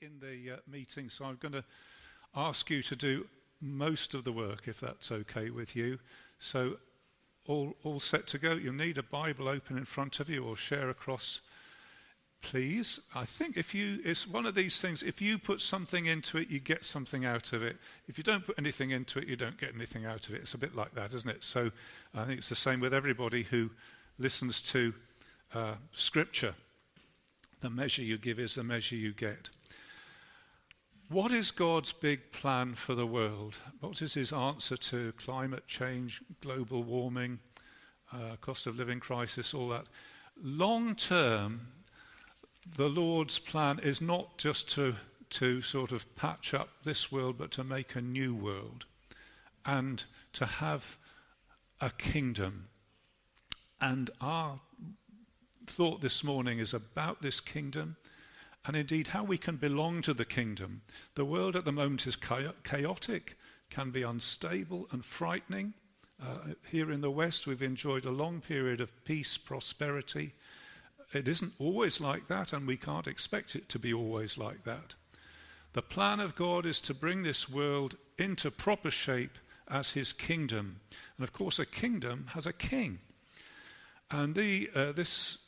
in the uh, meeting, so I'm going to ask you to do most of the work if that's okay with you. So, all, all set to go. You'll need a Bible open in front of you or share across, please. I think if you, it's one of these things, if you put something into it, you get something out of it. If you don't put anything into it, you don't get anything out of it. It's a bit like that, isn't it? So, I think it's the same with everybody who listens to uh, Scripture. The measure you give is the measure you get. What is God's big plan for the world? What is his answer to climate change, global warming, uh, cost of living crisis, all that? Long term, the Lord's plan is not just to, to sort of patch up this world, but to make a new world and to have a kingdom. And our thought this morning is about this kingdom and indeed how we can belong to the kingdom. The world at the moment is chaotic, can be unstable and frightening. Uh, here in the West, we've enjoyed a long period of peace, prosperity. It isn't always like that, and we can't expect it to be always like that. The plan of God is to bring this world into proper shape as his kingdom. And of course, a kingdom has a king. And the, uh, this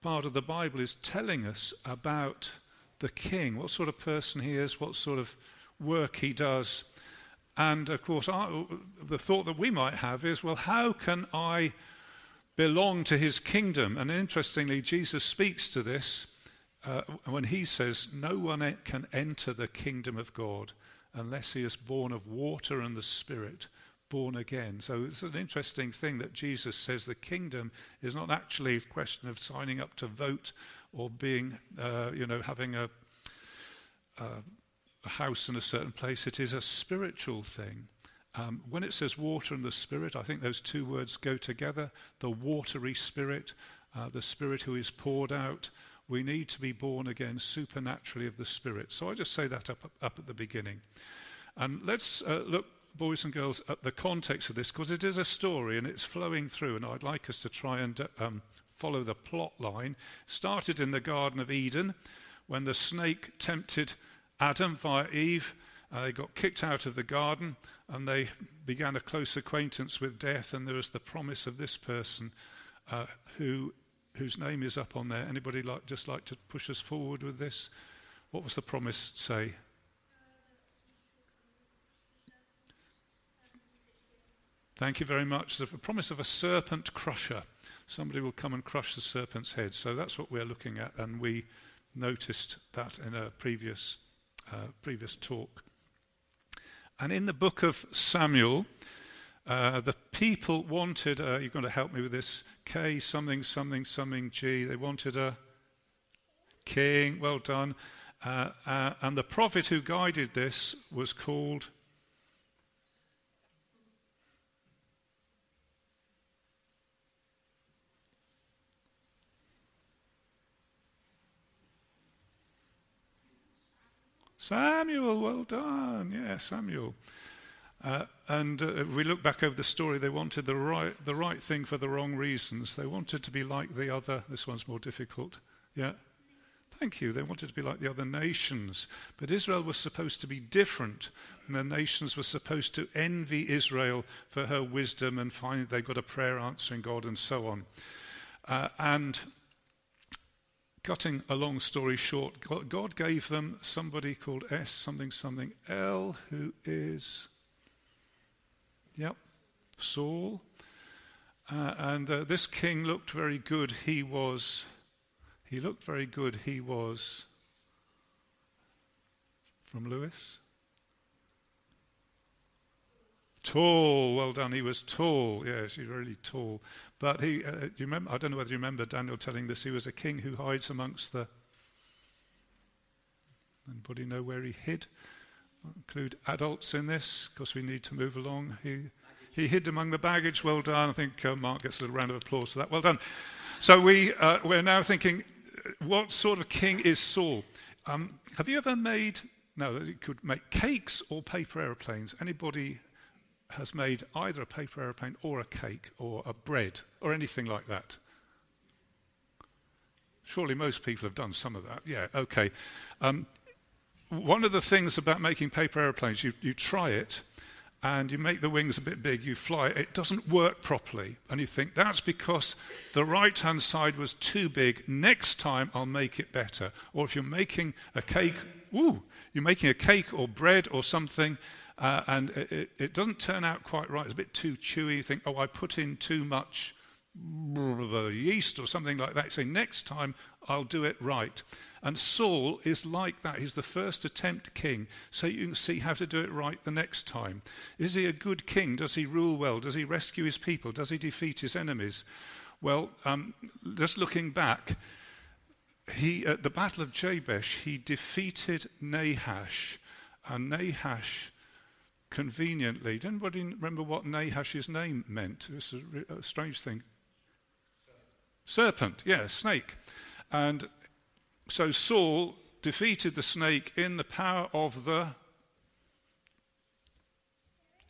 part of the Bible is telling us about the king, what sort of person he is, what sort of work he does. And of course, our, the thought that we might have is, well, how can I belong to his kingdom? And interestingly, Jesus speaks to this uh, when he says, No one can enter the kingdom of God unless he is born of water and the Spirit, born again. So it's an interesting thing that Jesus says the kingdom is not actually a question of signing up to vote or being, uh, you know, having a, a, a, house in a certain place. It is a spiritual thing. Um, when it says water and the spirit, I think those two words go together. The watery spirit, uh, the spirit who is poured out. We need to be born again supernaturally of the spirit. So I just say that up, up at the beginning. And let's uh, look boys and girls, at the context of this because it is a story and it's flowing through, and I'd like us to try and um, follow the plot line, started in the Garden of Eden when the snake tempted Adam via Eve. Uh, they got kicked out of the garden and they began a close acquaintance with death. And there was the promise of this person uh, who, whose name is up on there. Anybody like, just like to push us forward with this? What was the promise say? Thank you very much. The promise of a serpent crusher somebody will come and crush the serpent's head. So that's what we're looking at, and we noticed that in a previous, uh, previous talk. And in the book of Samuel, uh, the people wanted, uh, you're going to help me with this, K something, something, something, G. They wanted a king. Well done. Uh, uh, and the prophet who guided this was called Samuel, well done. Yeah, Samuel. Uh, and uh, we look back over the story, they wanted the right, the right thing for the wrong reasons. They wanted to be like the other. This one's more difficult. Yeah. Thank you. They wanted to be like the other nations. But Israel was supposed to be different. And the nations were supposed to envy Israel for her wisdom and finally they got a prayer answering God and so on. Uh, and cutting a long story short, God gave them somebody called S something something L, who is, yep, Saul. Uh, and uh, this king looked very good. He was, he looked very good. He was from Lewis. Tall, well done. He was tall. Yes, he's really tall. But he, uh, you remember, I don't know whether you remember Daniel telling this. He was a king who hides amongst the. Anybody know where he hid? I'll include adults in this because we need to move along. He, he hid among the baggage. Well done. I think uh, Mark gets a little round of applause for that. Well done. So we, uh, we're now thinking, what sort of king is Saul? Um, have you ever made, no, you could make cakes or paper aeroplanes? Anybody has made either a paper aeroplane or a cake or a bread or anything like that? Surely most people have done some of that. Yeah, okay. Um, one of the things about making paper aeroplanes, you, you try it and you make the wings a bit big, you fly, it doesn't work properly. And you think, that's because the right hand side was too big. Next time I'll make it better. Or if you're making a cake, ooh, you're making a cake or bread or something, uh, and it, it, doesn't turn out quite right. It's a bit too chewy. You think, oh, I put in too much yeast or something like that. Say, next time I'll do it right. And Saul is like that. He's the first attempt king, so you can see how to do it right the next time. Is he a good king? Does he rule well? Does he rescue his people? Does he defeat his enemies? Well, um, just looking back, he, at the Battle of Jabesh, he defeated Nahash. And Nahash, conveniently, did anybody remember what Nahash's name meant? Is a, a strange thing. Serpent, yes, yeah, snake. And so Saul defeated the snake in the power of the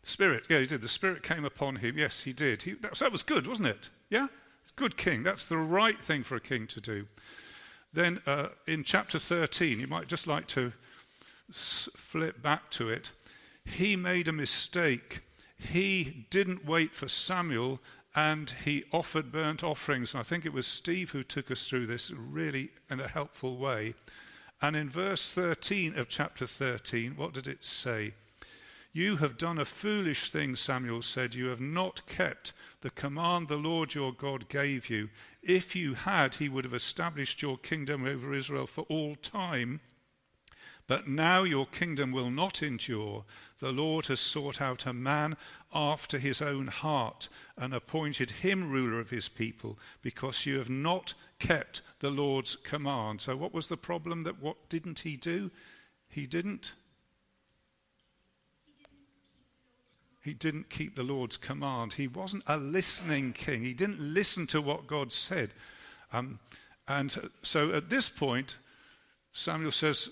Spirit. Yeah, he did. The Spirit came upon him. Yes, he did. He, that, that was good, wasn't it? Yeah? Good king. That's the right thing for a king to do. Then uh, in chapter 13, you might just like to flip back to it. He made a mistake. He didn't wait for Samuel and he offered burnt offerings. And I think it was Steve who took us through this really in a helpful way. And in verse 13 of chapter 13, what did it say? You have done a foolish thing, Samuel said. You have not kept the command the Lord your God gave you. If you had, he would have established your kingdom over Israel for all time. But now your kingdom will not endure. The Lord has sought out a man after his own heart and appointed him ruler of his people because you have not kept the Lord's command. So, what was the problem? That what didn't he do? He didn't he didn't keep the Lord's command. He wasn't a listening king. He didn't listen to what God said. Um, and so at this point, Samuel says,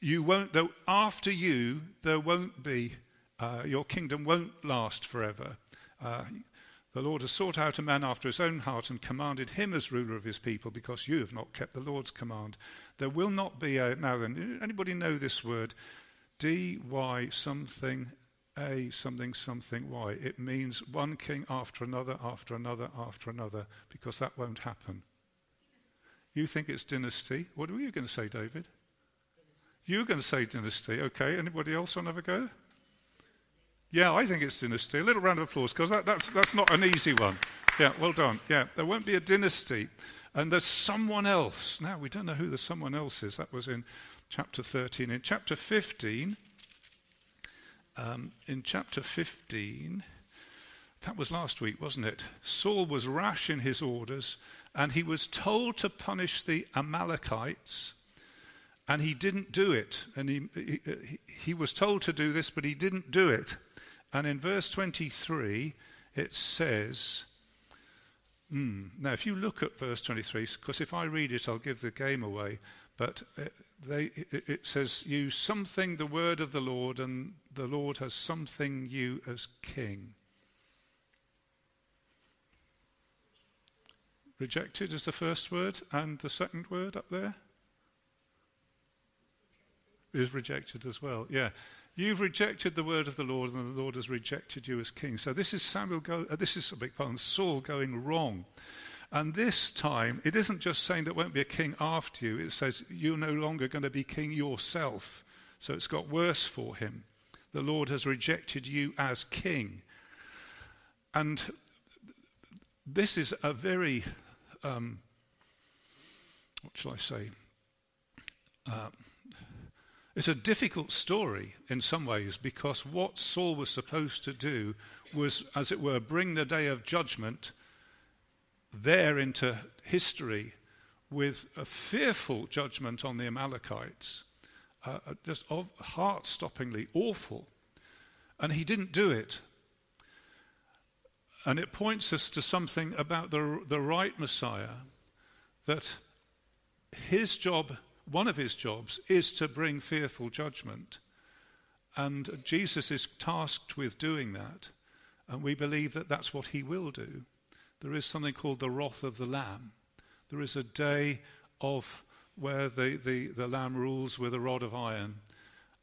You won't, though after you, there won't be, uh, your kingdom won't last forever. Uh, the Lord has sought out a man after his own heart and commanded him as ruler of his people because you have not kept the Lord's command. There will not be a, now then, anybody know this word? D Y something a something something Y. It means one king after another, after another, after another, because that won't happen. You think it's dynasty. What were you going to say, David? You were going to say dynasty. Okay. Anybody else want to have a go? Yeah, I think it's dynasty. A little round of applause, because that, that's, that's not an easy one. Yeah, well done. Yeah, there won't be a dynasty. And there's someone else. Now, we don't know who the someone else is. That was in chapter 13. In chapter 15, um, in chapter 15, that was last week, wasn't it? Saul was rash in his orders, and he was told to punish the Amalekites, and he didn't do it. And he, he, he was told to do this, but he didn't do it. And in verse 23, it says, mm, now if you look at verse 23, because if I read it, I'll give the game away, but uh, they, it says, You something the word of the Lord, and the Lord has something you as king. Rejected is the first word, and the second word up there is rejected as well. Yeah. You've rejected the word of the Lord, and the Lord has rejected you as king. So this is Samuel go, uh, this is a big pardon, Saul going wrong. And this time, it isn't just saying there won't be a king after you, it says you're no longer going to be king yourself. So it's got worse for him. The Lord has rejected you as king. And this is a very, um, what shall I say? Uh, it's a difficult story in some ways because what Saul was supposed to do was, as it were, bring the day of judgment there into history with a fearful judgment on the Amalekites, uh, uh just heart stoppingly awful. And he didn't do it. And it points us to something about the, the right Messiah that his job, one of his jobs, is to bring fearful judgment. And Jesus is tasked with doing that. And we believe that that's what he will do there is something called the wrath of the Lamb. There is a day of where the, the, the Lamb rules with a rod of iron.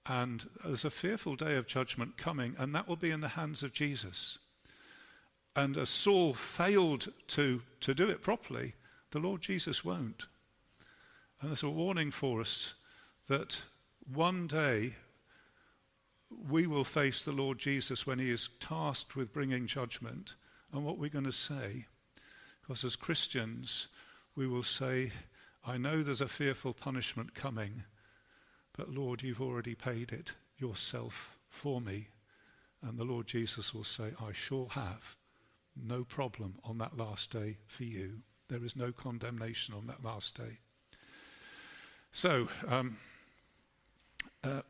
And there's a fearful day of judgment coming, and that will be in the hands of Jesus. And as Saul failed to, to do it properly, the Lord Jesus won't. And there's a warning for us that one day we will face the Lord Jesus when he is tasked with bringing judgment. And what we're going to say, because as Christians, we will say, I know there's a fearful punishment coming, but Lord, you've already paid it yourself for me. And the Lord Jesus will say, I sure have. No problem on that last day for you. There is no condemnation on that last day. So, um, uh,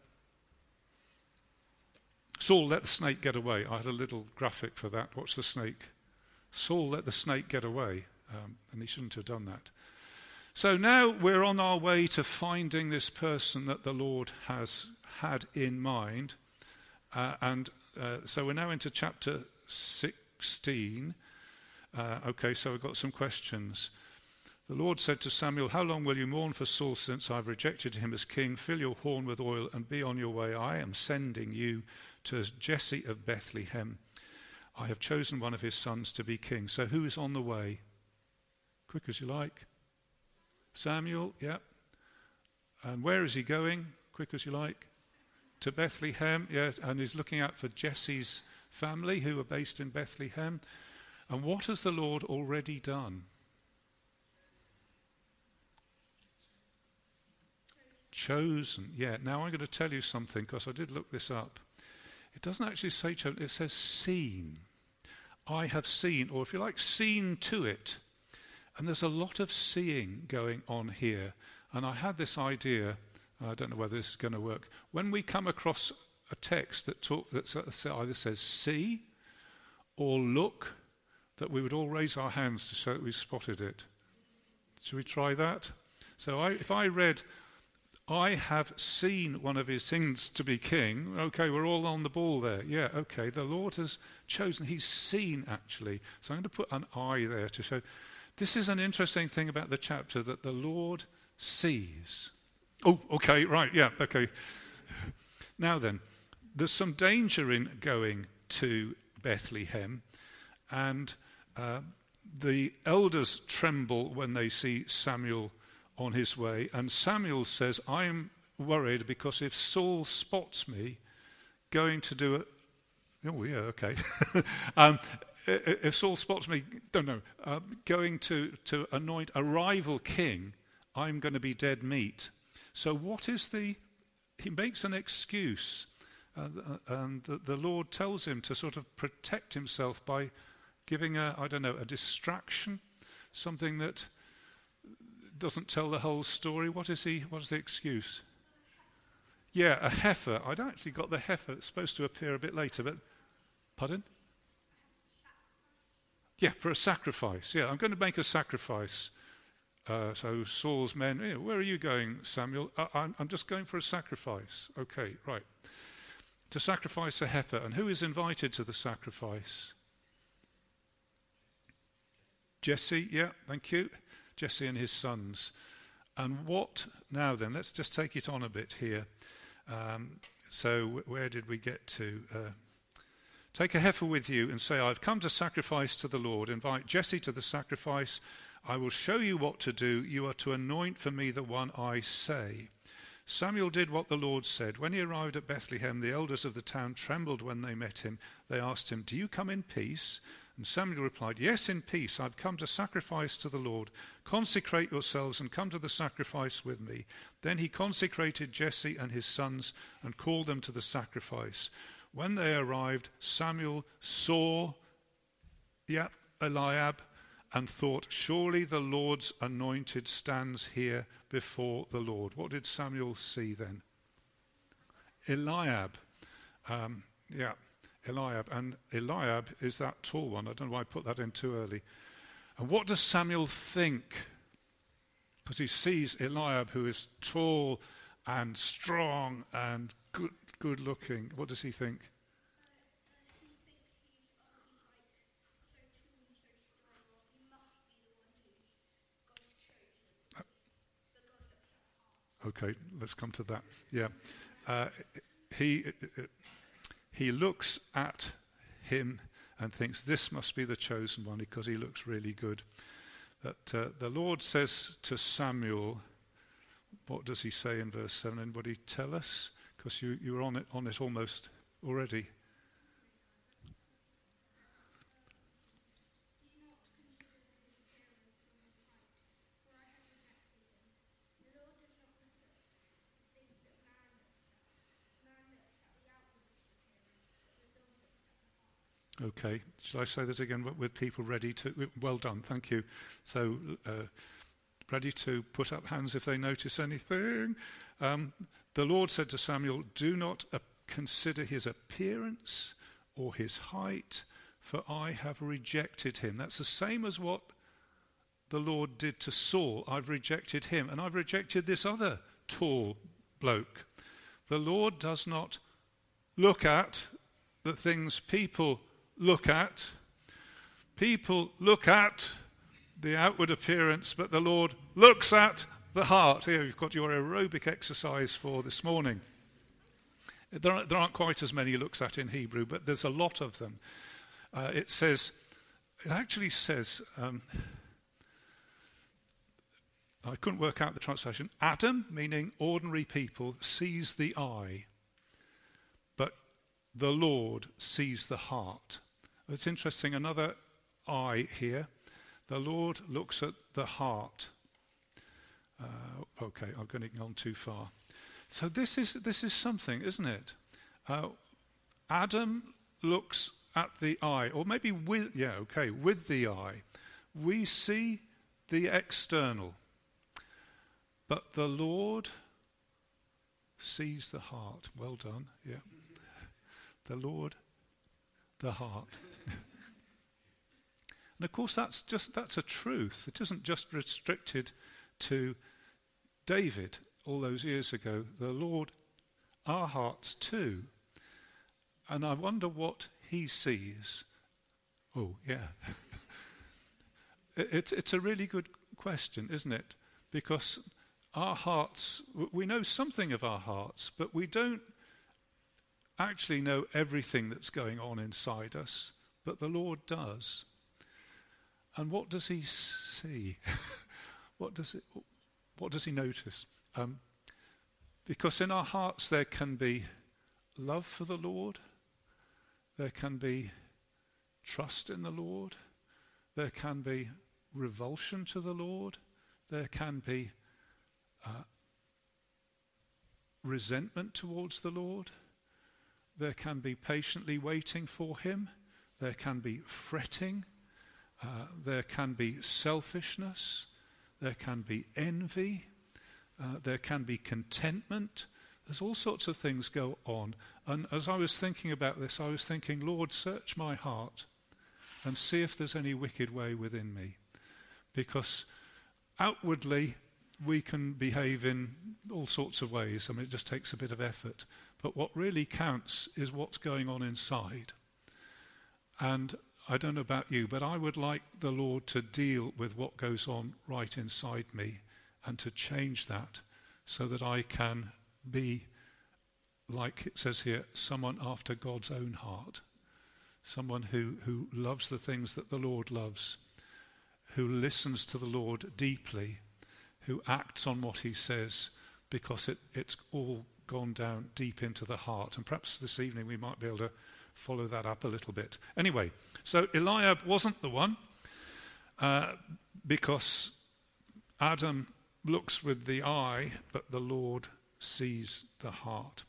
Saul let the snake get away. I had a little graphic for that. Watch the snake. Saul let the snake get away, um, and he shouldn't have done that. So now we're on our way to finding this person that the Lord has had in mind. Uh, and uh, so we're now into chapter 16. Uh, okay, so I've got some questions. The Lord said to Samuel, How long will you mourn for Saul since I've rejected him as king? Fill your horn with oil and be on your way. I am sending you to Jesse of Bethlehem. I have chosen one of his sons to be king. So who is on the way? Quick as you like. Samuel, yep. And where is he going? Quick as you like. To Bethlehem, yeah, and he's looking out for Jesse's family who are based in Bethlehem. And what has the Lord already done? Chosen. Yeah, now I'm going to tell you something because I did look this up. It doesn't actually say chosen, it says seen. I have seen, or if you like, seen to it. And there's a lot of seeing going on here. And I had this idea, I don't know whether this is going to work. When we come across a text that, talk, that either says see or look, that we would all raise our hands to show that we spotted it. Should we try that? So I, if I read, I have seen one of his sins to be king. Okay, we're all on the ball there. Yeah, okay. The Lord has chosen. He's seen, actually. So I'm going to put an I there to show. This is an interesting thing about the chapter that the Lord sees. Oh, okay, right, yeah, okay. Now then, there's some danger in going to Bethlehem, and uh, the elders tremble when they see Samuel on his way, and Samuel says, I'm worried because if Saul spots me going to do it, oh, yeah, okay. um, if Saul spots me, don't know, uh, going to, to anoint a rival king, I'm going to be dead meat. So, what is the. He makes an excuse, uh, and the, the, Lord tells him to sort of protect himself by giving a, I don't know, a distraction, something that doesn't tell the whole story. What is he? What is the excuse? Yeah, a heifer. I'd actually got the heifer. It's supposed to appear a bit later, but pardon? Yeah, for a sacrifice. Yeah, I'm going to make a sacrifice. Uh, so Saul's men, where are you going, Samuel? Uh, I'm, I'm just going for a sacrifice. Okay, right. To sacrifice a heifer. And who is invited to the sacrifice? Jesse, yeah, thank you. Jesse and his sons. And what now then? Let's just take it on a bit here. Um, so, where did we get to? Uh, Take a heifer with you and say, I've come to sacrifice to the Lord. Invite Jesse to the sacrifice. I will show you what to do. You are to anoint for me the one I say. Samuel did what the Lord said. When he arrived at Bethlehem, the elders of the town trembled when they met him. They asked him, Do you come in peace? And Samuel replied, Yes, in peace. I've come to sacrifice to the Lord. Consecrate yourselves and come to the sacrifice with me. Then he consecrated Jesse and his sons and called them to the sacrifice. When they arrived, Samuel saw Eliab and thought, Surely the Lord's anointed stands here before the Lord. What did Samuel see then? Eliab. Um, yeah, Eliab. And Eliab is that tall one. I don't know why I put that in too early. And what does Samuel think? Because he sees Eliab, who is tall and strong and good, good looking. What does he think? Uh, okay, let's come to that. Yeah. Uh, he, uh, uh, he looks at him and thinks, This must be the chosen one because he looks really good. That uh, the Lord says to Samuel, What does he say in verse 7? Anybody tell us? Because you, you were on it, on it almost already. Okay, shall I say that again with people ready to? Well done, thank you. So, uh, ready to put up hands if they notice anything. Um, the Lord said to Samuel, Do not uh, consider his appearance or his height, for I have rejected him. That's the same as what the Lord did to Saul. I've rejected him, and I've rejected this other tall bloke. The Lord does not look at the things people look at. People look at the outward appearance, but the Lord looks at the heart. Here, you've got your aerobic exercise for this morning. There aren't, there aren't quite as many looks at in Hebrew, but there's a lot of them. Uh, it says, it actually says, um, I couldn't work out the translation. Adam, meaning ordinary people, sees the eye, but the Lord sees the heart. It's interesting, another eye here. The Lord looks at the heart. Uh, okay, I'm going on too far. So this is this is something, isn't it? Uh, Adam looks at the eye, or maybe with yeah, okay, with the eye. We see the external, but the Lord sees the heart. Well done, yeah. The Lord, the heart. And of course, that's just that's a truth. It isn't just restricted to David all those years ago. The Lord, our hearts too. And I wonder what he sees. Oh, yeah. it, it's a really good question, isn't it? Because our hearts, we know something of our hearts, but we don't actually know everything that's going on inside us. But the Lord does. And what does he see? what, does it, what does he notice? Um, because in our hearts there can be love for the Lord, there can be trust in the Lord, there can be revulsion to the Lord, there can be uh, resentment towards the Lord, there can be patiently waiting for Him, there can be fretting uh, there can be selfishness, there can be envy, uh, there can be contentment. There's all sorts of things go on. And as I was thinking about this, I was thinking, Lord, search my heart and see if there's any wicked way within me. Because outwardly, we can behave in all sorts of ways. I mean, it just takes a bit of effort. But what really counts is what's going on inside. And I don't know about you, but I would like the Lord to deal with what goes on right inside me and to change that so that I can be, like it says here, someone after God's own heart. Someone who, who loves the things that the Lord loves, who listens to the Lord deeply, who acts on what he says because it, it's all gone down deep into the heart. And perhaps this evening we might be able to follow that up a little bit. Anyway, so Eliab wasn't the one uh, because Adam looks with the eye, but the Lord sees the heart.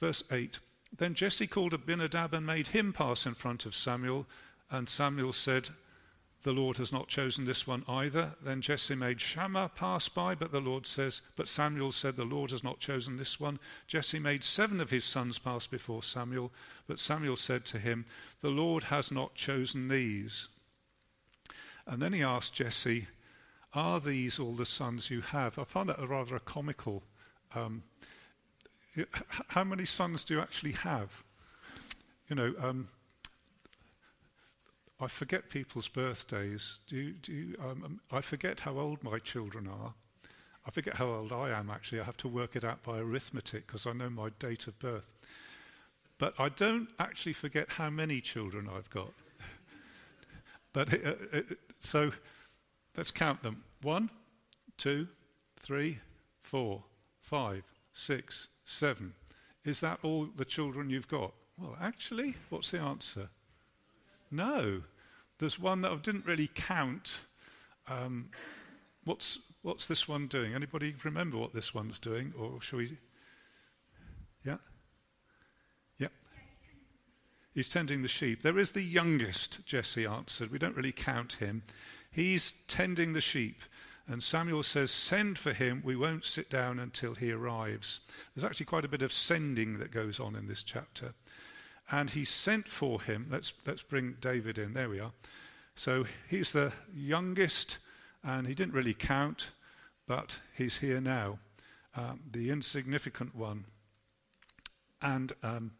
Verse 8 Then Jesse called Abinadab and made him pass in front of Samuel, and Samuel said, the Lord has not chosen this one either. Then Jesse made Shammah pass by, but the Lord says, but Samuel said, the Lord has not chosen this one. Jesse made seven of his sons pass before Samuel, but Samuel said to him, the Lord has not chosen these. And then he asked Jesse, are these all the sons you have? I find that a rather a comical. Um, how many sons do you actually have? You know, um, I forget people's birthdays. Do do um, um, I forget how old my children are. I forget how old I am actually. I have to work it out by arithmetic because I know my date of birth. But I don't actually forget how many children I've got. but uh, uh, so let's count them one, two, three, four, five, six, seven. Is that all the children you've got? Well, actually, what's the answer? No. There's one that I didn't really count. Um, what's, what's this one doing? Anybody remember what this one's doing? Or shall we? Yeah? Yeah. He's tending the sheep. There is the youngest, Jesse answered. We don't really count him. He's tending the sheep. And Samuel says, Send for him. We won't sit down until he arrives. There's actually quite a bit of sending that goes on in this chapter. And he sent for him. Let's, let's bring David in. There we are. So he's the youngest, and he didn't really count, but he's here now, um, the insignificant one. And um,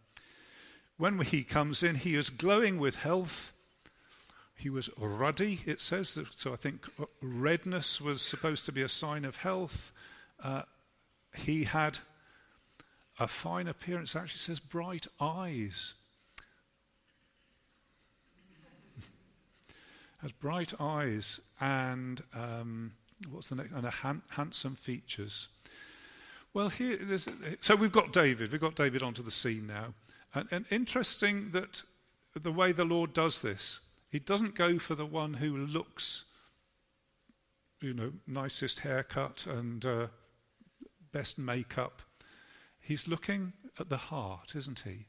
when he comes in, he is glowing with health. He was ruddy, it says. So I think redness was supposed to be a sign of health. Uh, he had a fine appearance, actually says bright eyes. has bright eyes and um, what's the next? And a han- handsome features. Well, here, so we've got David. We've got David onto the scene now, and, and interesting that the way the Lord does this, He doesn't go for the one who looks, you know, nicest haircut and uh, best makeup. He's looking at the heart, isn't he?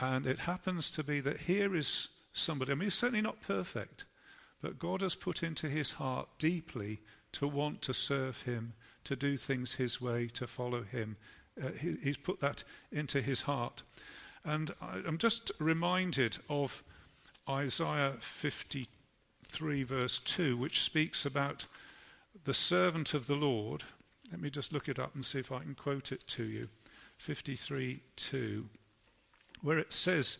And it happens to be that here is somebody. I mean, he's certainly not perfect but God has put into his heart deeply to want to serve him, to do things his way, to follow him. Uh, he, he's put that into his heart. And I, I'm just reminded of Isaiah 53, verse 2, which speaks about the servant of the Lord. Let me just look it up and see if I can quote it to you. 53, 2, where it says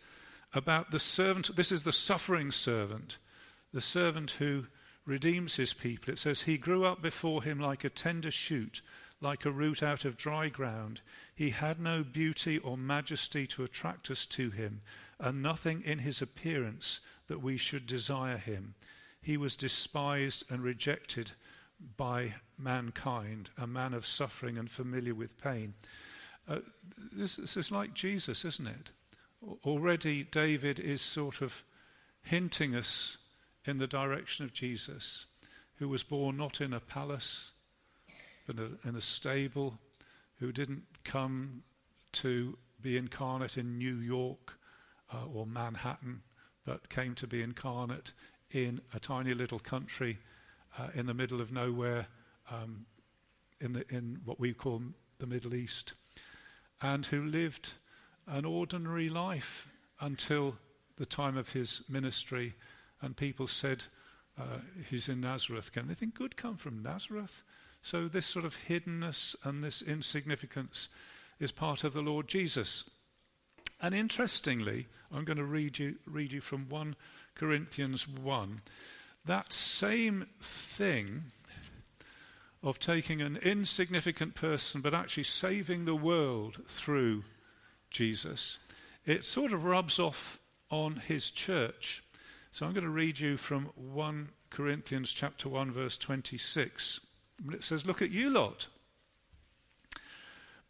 about the servant, this is the suffering servant the servant who redeems his people. It says, He grew up before him like a tender shoot, like a root out of dry ground. He had no beauty or majesty to attract us to him, and nothing in his appearance that we should desire him. He was despised and rejected by mankind, a man of suffering and familiar with pain. Uh, this, this is like Jesus, isn't it? Already, David is sort of hinting us in the direction of Jesus, who was born not in a palace, but in a stable, who didn't come to be incarnate in New York uh, or Manhattan, but came to be incarnate in a tiny little country uh, in the middle of nowhere, um, in, the, in what we call the Middle East, and who lived an ordinary life until the time of his ministry and people said, uh, He's in Nazareth. Can anything good come from Nazareth? So, this sort of hiddenness and this insignificance is part of the Lord Jesus. And interestingly, I'm going to read you, read you from 1 Corinthians 1. That same thing of taking an insignificant person but actually saving the world through Jesus, it sort of rubs off on his church. So I'm going to read you from 1 Corinthians chapter 1 verse 26. It says, "Look at you lot.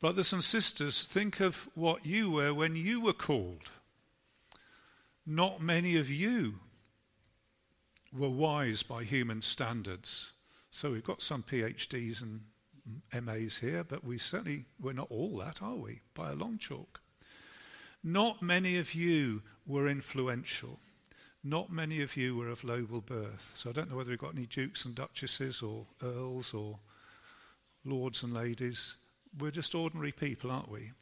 Brothers and sisters, think of what you were when you were called. Not many of you were wise by human standards. So we've got some PhDs and MAs here, but we certainly we're not all that, are we? By a long chalk. Not many of you were influential. Not many of you were of noble birth. So I don't know whether we've got any dukes and duchesses or earls or lords and ladies. We're just ordinary people, aren't we?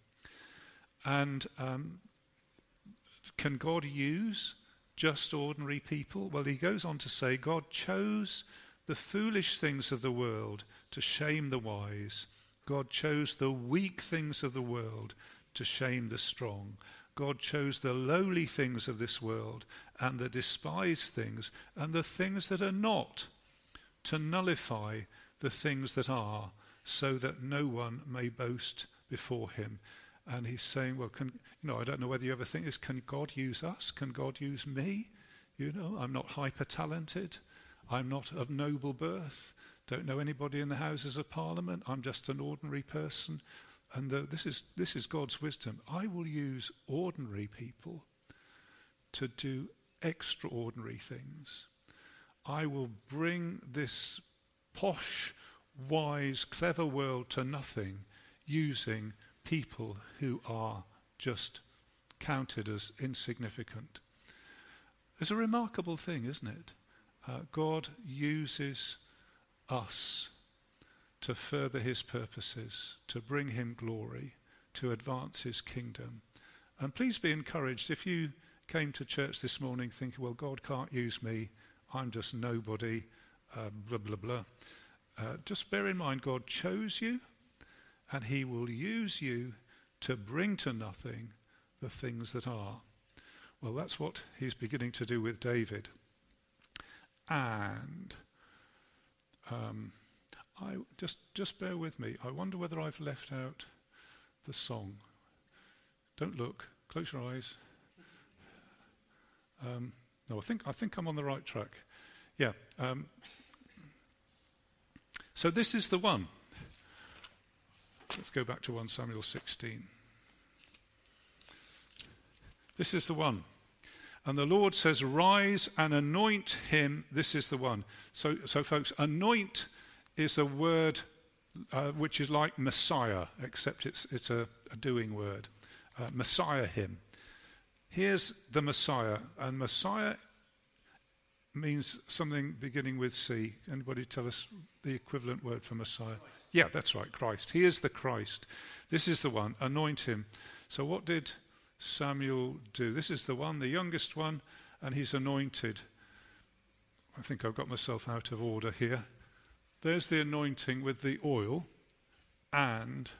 And um, can God use just ordinary people? Well, he goes on to say God chose the foolish things of the world to shame the wise. God chose the weak things of the world to shame the strong. God chose the lowly things of this world and the despised things and the things that are not to nullify the things that are, so that no one may boast before him. And he's saying, well, can, you know, I don't know whether you ever think this, can God use us? Can God use me? You know, I'm not hyper talented. I'm not of noble birth. Don't know anybody in the Houses of Parliament. I'm just an ordinary person. And the, this, is, this is God's wisdom. I will use ordinary people to do extraordinary things. I will bring this posh, wise, clever world to nothing using people who are just counted as insignificant. It's a remarkable thing, isn't it? Uh, God uses us to further his purposes, to bring him glory, to advance his kingdom. And please be encouraged if you came to church this morning thinking, well, God can't use me, I'm just nobody, uh, blah, blah, blah. Uh, just bear in mind, God chose you, and he will use you to bring to nothing the things that are. Well, that's what he's beginning to do with David. And um, I just just bear with me. I wonder whether I've left out the song. Don't look. Close your eyes. Um, no, I think I think I'm on the right track. Yeah. Um, so this is the one. Let's go back to 1 Samuel 16. This is the one. And the Lord says, Rise and anoint him. This is the one. So, so folks, anoint is a word uh, which is like Messiah, except it's, it's a, a doing word. Uh, Messiah him. Here's the Messiah, and Messiah means something beginning with C. Anybody tell us the equivalent word for Messiah? Christ. Yeah, that's right, Christ. He is the Christ. This is the one. Anoint him. So, what did Samuel do? This is the one, the youngest one, and he's anointed. I think I've got myself out of order here. There's the anointing with the oil, and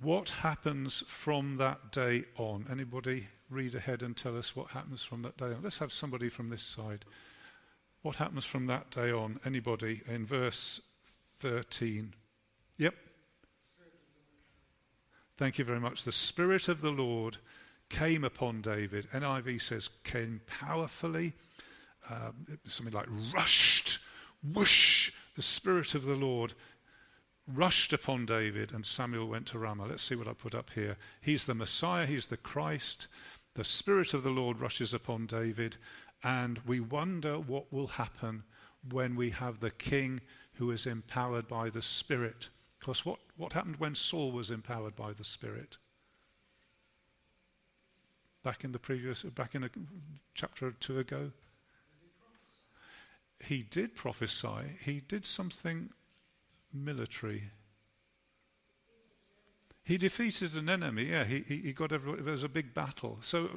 what happens from that day on? Anybody read ahead and tell us what happens from that day on? Let's have somebody from this side. What happens from that day on? Anybody in verse 13? Yep. Thank you very much. The Spirit of the Lord came upon David. NIV says came powerfully, um, something like rushed, whoosh. The Spirit of the Lord rushed upon David, and Samuel went to Ramah. Let's see what I put up here. He's the Messiah, he's the Christ. The Spirit of the Lord rushes upon David, and we wonder what will happen when we have the king who is empowered by the Spirit. Because what, what happened when Saul was empowered by the Spirit? Back in the previous, back in a chapter or two ago? He did prophesy. He did something military. He defeated an enemy, yeah, he, he, he got everybody. there was a big battle. So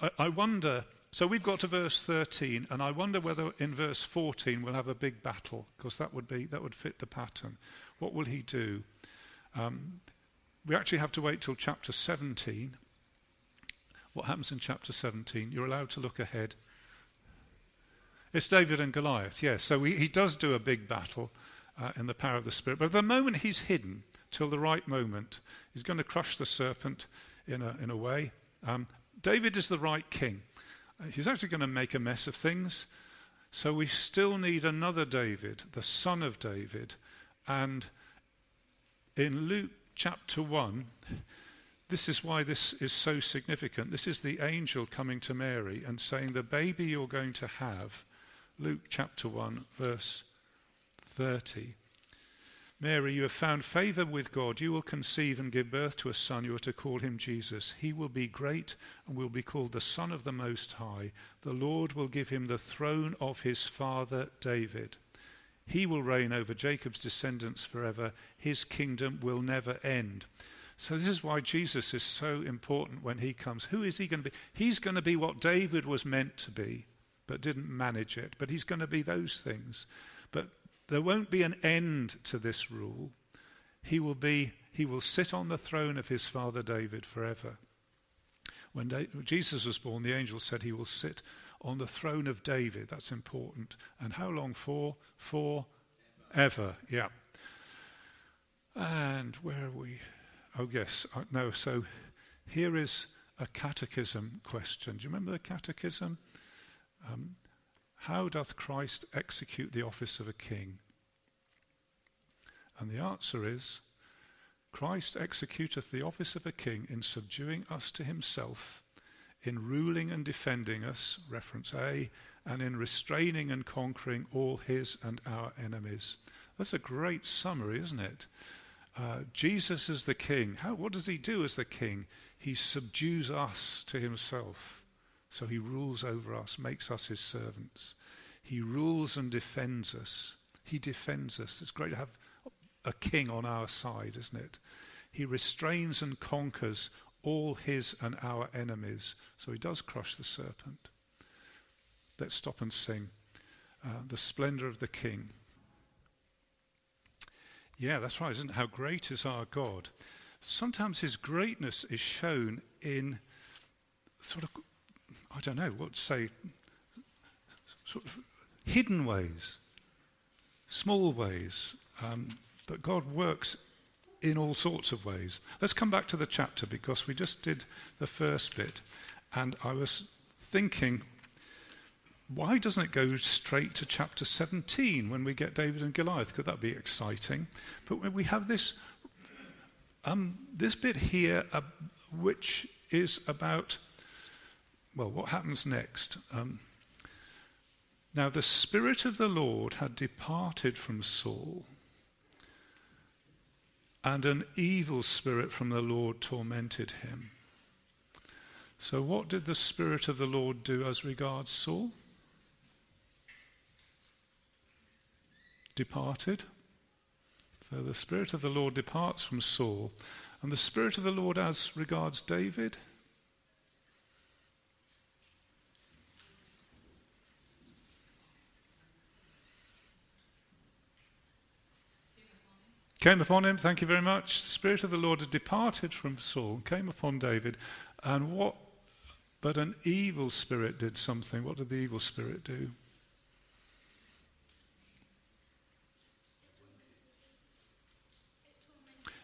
I, I wonder, so we've got to verse 13, and I wonder whether in verse 14 we'll have a big battle, because that would be, that would fit the pattern. What will he do? Um, we actually have to wait till chapter 17. What happens in chapter 17? You're allowed to look ahead. It's David and Goliath, yes. So he, he does do a big battle uh, in the power of the Spirit. But at the moment he's hidden, till the right moment, he's going to crush the serpent in a, in a way. Um, David is the right king. He's actually going to make a mess of things. So we still need another David, the son of David. And in Luke chapter 1, this is why this is so significant. This is the angel coming to Mary and saying, The baby you're going to have, Luke chapter 1, verse 30. Mary, you have found favor with God. You will conceive and give birth to a son. You are to call him Jesus. He will be great and will be called the Son of the Most High. The Lord will give him the throne of his father David. He will reign over Jacob's descendants forever. His kingdom will never end. So, this is why Jesus is so important when he comes. Who is he going to be? He's going to be what David was meant to be, but didn't manage it. But he's going to be those things. But there won't be an end to this rule. He will be he will sit on the throne of his father David forever. When da- Jesus was born, the angel said he will sit on the throne of David. That's important. And how long for? For ever. Yeah. And where are we? Oh, yes. Uh, no, so here is a catechism question. Do you remember the catechism? Um, how doth Christ execute the office of a king? And the answer is Christ executeth the office of a king in subduing us to himself, in ruling and defending us, reference A, and in restraining and conquering all his and our enemies. That's a great summary, isn't it? Uh, Jesus is the king. How, what does he do as the king? He subdues us to himself. So he rules over us, makes us his servants. He rules and defends us. He defends us. It's great to have a king on our side, isn't it? He restrains and conquers all his and our enemies. So he does crush the serpent. Let's stop and sing uh, The Splendor of the King. Yeah, that's right, isn't it? How great is our God. Sometimes his greatness is shown in sort of, I don't know, what to say, sort of hidden ways, small ways. Um, but God works in all sorts of ways. Let's come back to the chapter because we just did the first bit. And I was thinking, why doesn't it go straight to chapter 17 when we get David and Goliath? Could that be exciting? But we have this, um, this bit here, uh, which is about, well, what happens next? Um, now, the Spirit of the Lord had departed from Saul, and an evil spirit from the Lord tormented him. So, what did the Spirit of the Lord do as regards Saul? departed. So the Spirit of the Lord departs from Saul. And the Spirit of the Lord as regards David? Came upon him, thank you very much. The Spirit of the Lord had departed from Saul, and came upon David, and what but an evil spirit did something. What did the evil spirit do?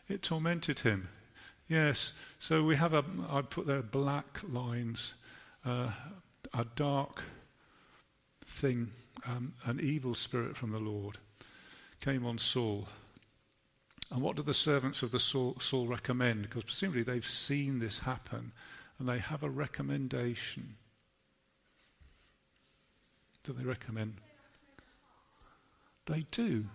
It tormented him. Yes. So we have a, I put there black lines, uh, a dark thing, um, an evil spirit from the Lord came on Saul. And what do the servants of the Saul, Saul recommend? Because presumably they've seen this happen and they have a recommendation. Do they recommend? They do.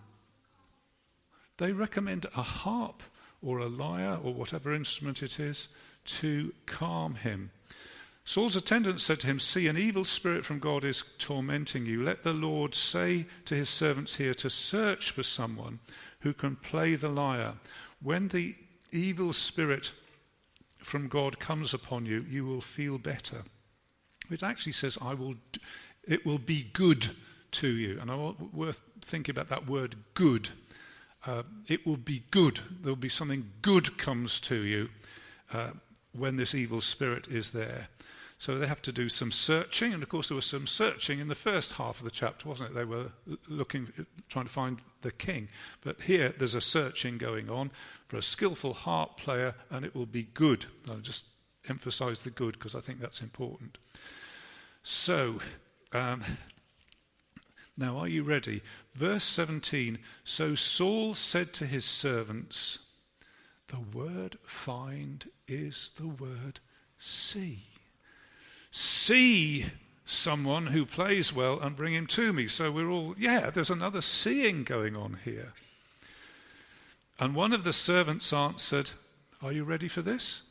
They recommend a harp or a lyre or whatever instrument it is to calm him. Saul's attendants said to him, See, an evil spirit from God is tormenting you. Let the Lord say to his servants here to search for someone who can play the lyre. When the evil spirit from God comes upon you, you will feel better. It actually says, I will, it will be good to you. And I want worth thinking about that word good uh, it will be good. There will be something good comes to you uh, when this evil spirit is there. So they have to do some searching, and of course there was some searching in the first half of the chapter, wasn't it? They were looking, trying to find the king. But here there's a searching going on for a skillful harp player, and it will be good. I'll just emphasize the good because I think that's important. So um, now, are you ready? Verse 17 So Saul said to his servants, The word find is the word see. See someone who plays well and bring him to me. So we're all, yeah, there's another seeing going on here. And one of the servants answered, Are you ready for this?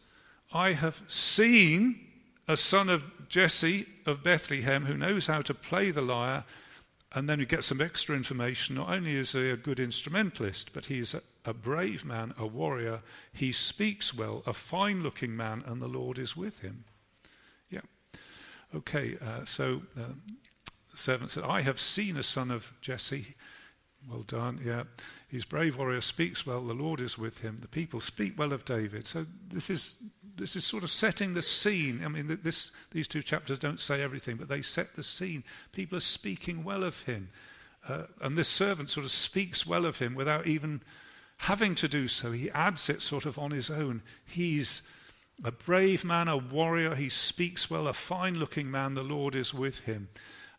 I have seen a son of Jesse of Bethlehem who knows how to play the lyre and then we get some extra information. Not only is he a good instrumentalist, but he's a, a brave man, a warrior. He speaks well, a fine looking man, and the Lord is with him. Okay, uh, so uh, the servant said, I have seen a son of Jesse. Well done, yeah. He's brave warrior, speaks well, the Lord is with him. The people speak well of David. So this is this is sort of setting the scene. I mean, this, these two chapters don't say everything, but they set the scene. People are speaking well of him. Uh, and this servant sort of speaks well of him without even having to do so. He adds it sort of on his own. He's a brave man, a warrior. He speaks well, a fine looking man. The Lord is with him.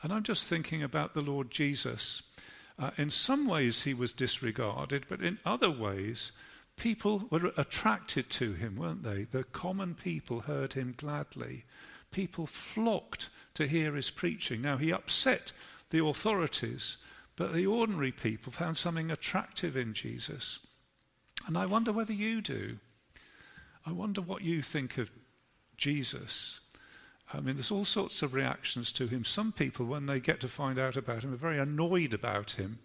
And I'm just thinking about the Lord Jesus. Uh, in some ways, he was disregarded, but in other ways, people were attracted to him, weren't they? The common people heard him gladly. People flocked to hear his preaching. Now, he upset the authorities, but the ordinary people found something attractive in Jesus. And I wonder whether you do. I wonder what you think of Jesus. I mean, there's all sorts of reactions to him. Some people, when they get to find out about him, are very annoyed about him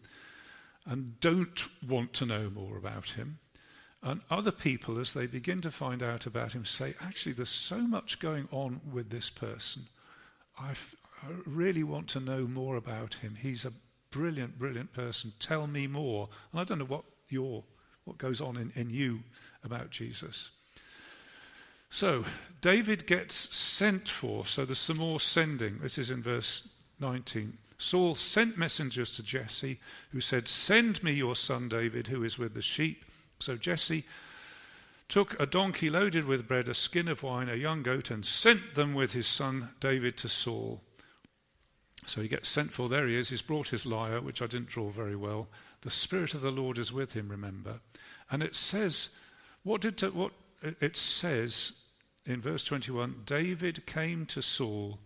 and don't want to know more about him. And other people, as they begin to find out about him, say, actually, there's so much going on with this person. I really want to know more about him. He's a brilliant, brilliant person. Tell me more. And I don't know what your what goes on in, in you about Jesus. So, David gets sent for. So, there's some more sending. This is in verse 19. Saul sent messengers to Jesse, who said, Send me your son David, who is with the sheep. So, Jesse took a donkey loaded with bread, a skin of wine, a young goat, and sent them with his son David to Saul. So he gets sent for. There he is. He's brought his lyre, which I didn't draw very well. The Spirit of the Lord is with him, remember. And it says, what did what it says in verse 21 David came to Saul.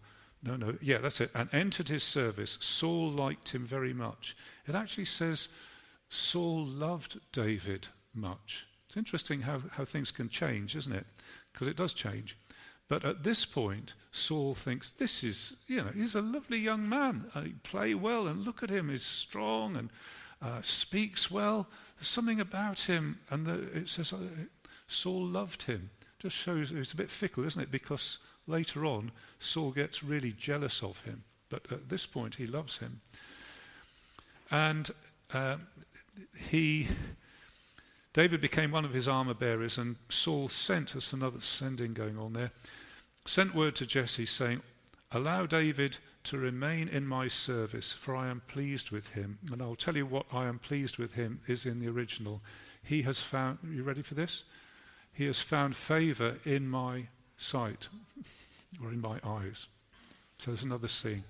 No, no, yeah, that's it. And entered his service. Saul liked him very much. It actually says Saul loved David much. It's interesting how, how things can change, isn't it? Because it does change. But at this point, Saul thinks, this is, you know, he's a lovely young man. He play well, and look at him, he's strong and uh, speaks well. There's something about him. And the, it says uh, Saul loved him. Just shows it's a bit fickle, isn't it? Because later on, Saul gets really jealous of him. But at this point, he loves him. And uh, he David became one of his armor bearers, and Saul sent us another sending going on there. Sent word to Jesse saying, Allow David to remain in my service, for I am pleased with him. And I'll tell you what I am pleased with him is in the original. He has found, you ready for this? He has found favor in my sight, or in my eyes. So there's another scene.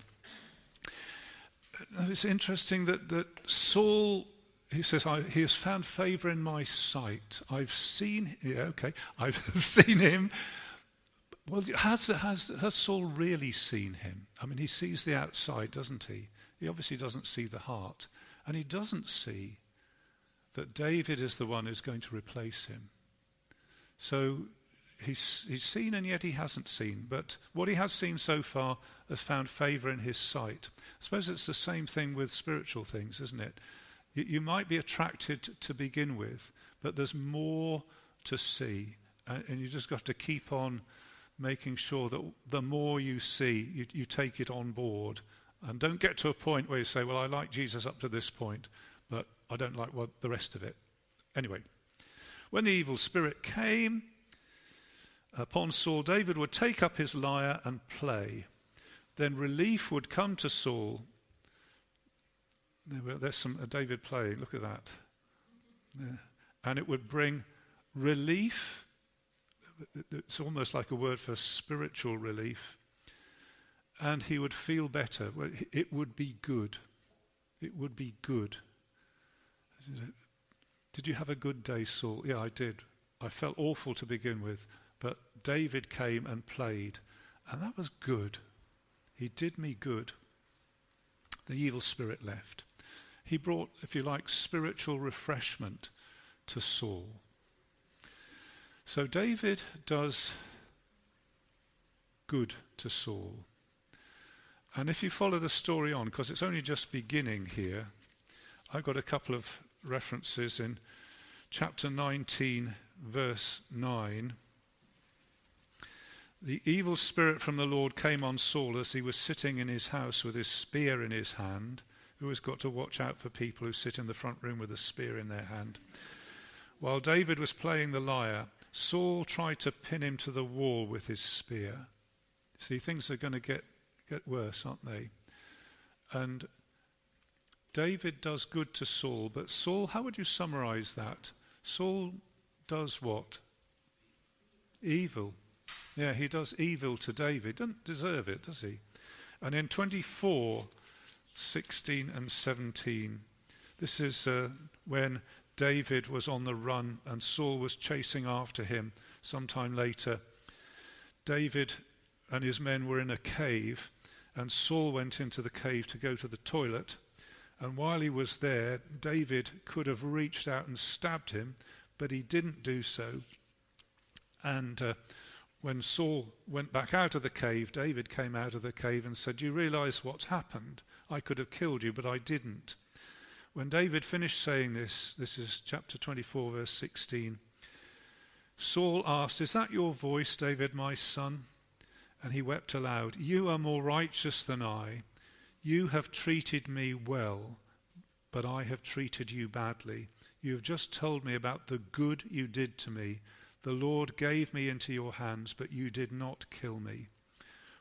It's interesting that, that Saul he says, He has found favor in my sight. I've seen, yeah, okay, I've seen him. Well, has, has, has Saul really seen him? I mean, he sees the outside, doesn't he? He obviously doesn't see the heart. And he doesn't see that David is the one who's going to replace him. So he's, he's seen and yet he hasn't seen. But what he has seen so far has found favor in his sight. I suppose it's the same thing with spiritual things, isn't it? You, you might be attracted to begin with, but there's more to see. And, and you just have to keep on making sure that the more you see, you, you take it on board. And don't get to a point where you say, Well, I like Jesus up to this point, but I don't like what, the rest of it. Anyway, when the evil spirit came upon Saul, David would take up his lyre and play. Then relief would come to Saul there's some uh, David playing. Look at that. Yeah. And it would bring relief. It's almost like a word for spiritual relief. And he would feel better. It would be good. It would be good. Did you have a good day, Saul? Yeah, I did. I felt awful to begin with, but David came and played, and that was good. He did me good. The evil spirit left. He brought, if you like, spiritual refreshment to Saul. So David does good to Saul. And if you follow the story on, because it's only just beginning here, I've got a couple of references in chapter 19, verse 9. The evil spirit from the Lord came on Saul as he was sitting in his house with his spear in his hand who has got to watch out for people who sit in the front room with a spear in their hand. While David was playing the lyre, Saul tried to pin him to the wall with his spear. See, things are going to get, get worse, aren't they? And David does good to Saul, but Saul, how would you summarize that? Saul does what? Evil. Yeah, he does evil to David. Doesn't deserve it, does he? And in 24, 16 and 17, this is uh, when David was on the run and Saul was chasing after him sometime later. David and his men were in a cave, and Saul went into the cave to go to the toilet. And while he was there, David could have reached out and stabbed him, but he didn't do so. And uh, when Saul went back out of the cave, David came out of the cave and said, you realize what's happened? I could have killed you, but I didn't. When David finished saying this, this is chapter 24, verse 16, Saul asked, Is that your voice, David, my son? And he wept aloud, You are more righteous than I you have treated me well, but I have treated you badly. You have just told me about the good you did to me. The Lord gave me into your hands, but you did not kill me.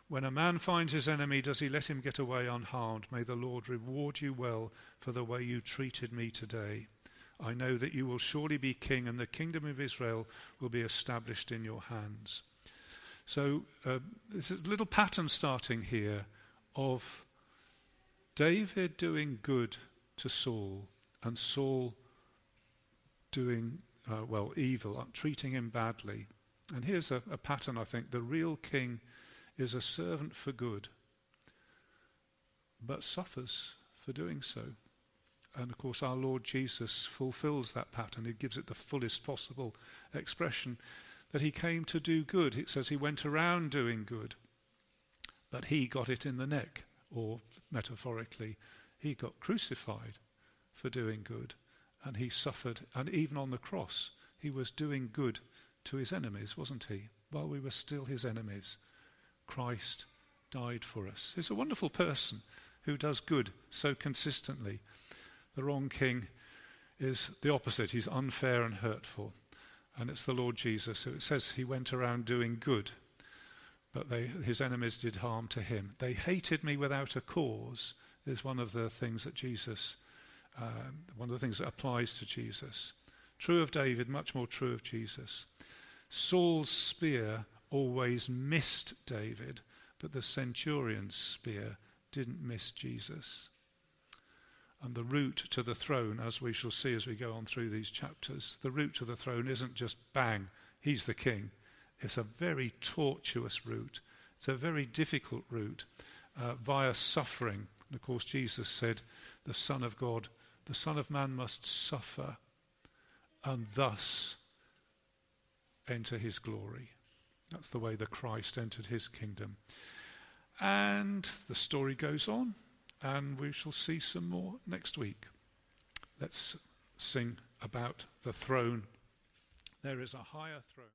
When a man finds his enemy, does he let him get away unharmed? May the Lord reward you well for the way you treated me today. I know that you will surely be king, and the kingdom of Israel will be established in your hands. So, uh, there's a little pattern starting here of David doing good to Saul and Saul doing, uh, well, evil, uh, treating him badly. And here's a, a pattern, I think. The real king is a servant for good, but suffers for doing so. And of course, our Lord Jesus fulfills that pattern. He gives it the fullest possible expression that he came to do good. It says he went around doing good, but he got it in the neck, or metaphorically, he got crucified for doing good and he suffered. And even on the cross, he was doing good to his enemies, wasn't he? While we were still his enemies, Christ died for us. He's a wonderful person who does good so consistently. The wrong king is the opposite. He's unfair and hurtful. And it's the Lord Jesus who it says he went around doing good but they, his enemies did harm to him. They hated me without a cause, is one of the things that Jesus, um, one of the things that applies to Jesus. True of David, much more true of Jesus. Saul's spear always missed David, but the centurion's spear didn't miss Jesus. And the route to the throne, as we shall see as we go on through these chapters, the route to the throne isn't just bang, he's the king. It's a very tortuous route. It's a very difficult route uh, via suffering. And of course, Jesus said, the Son of God, the Son of Man must suffer and thus enter his glory. That's the way the Christ entered his kingdom. And the story goes on, and we shall see some more next week. Let's sing about the throne. There is a higher throne.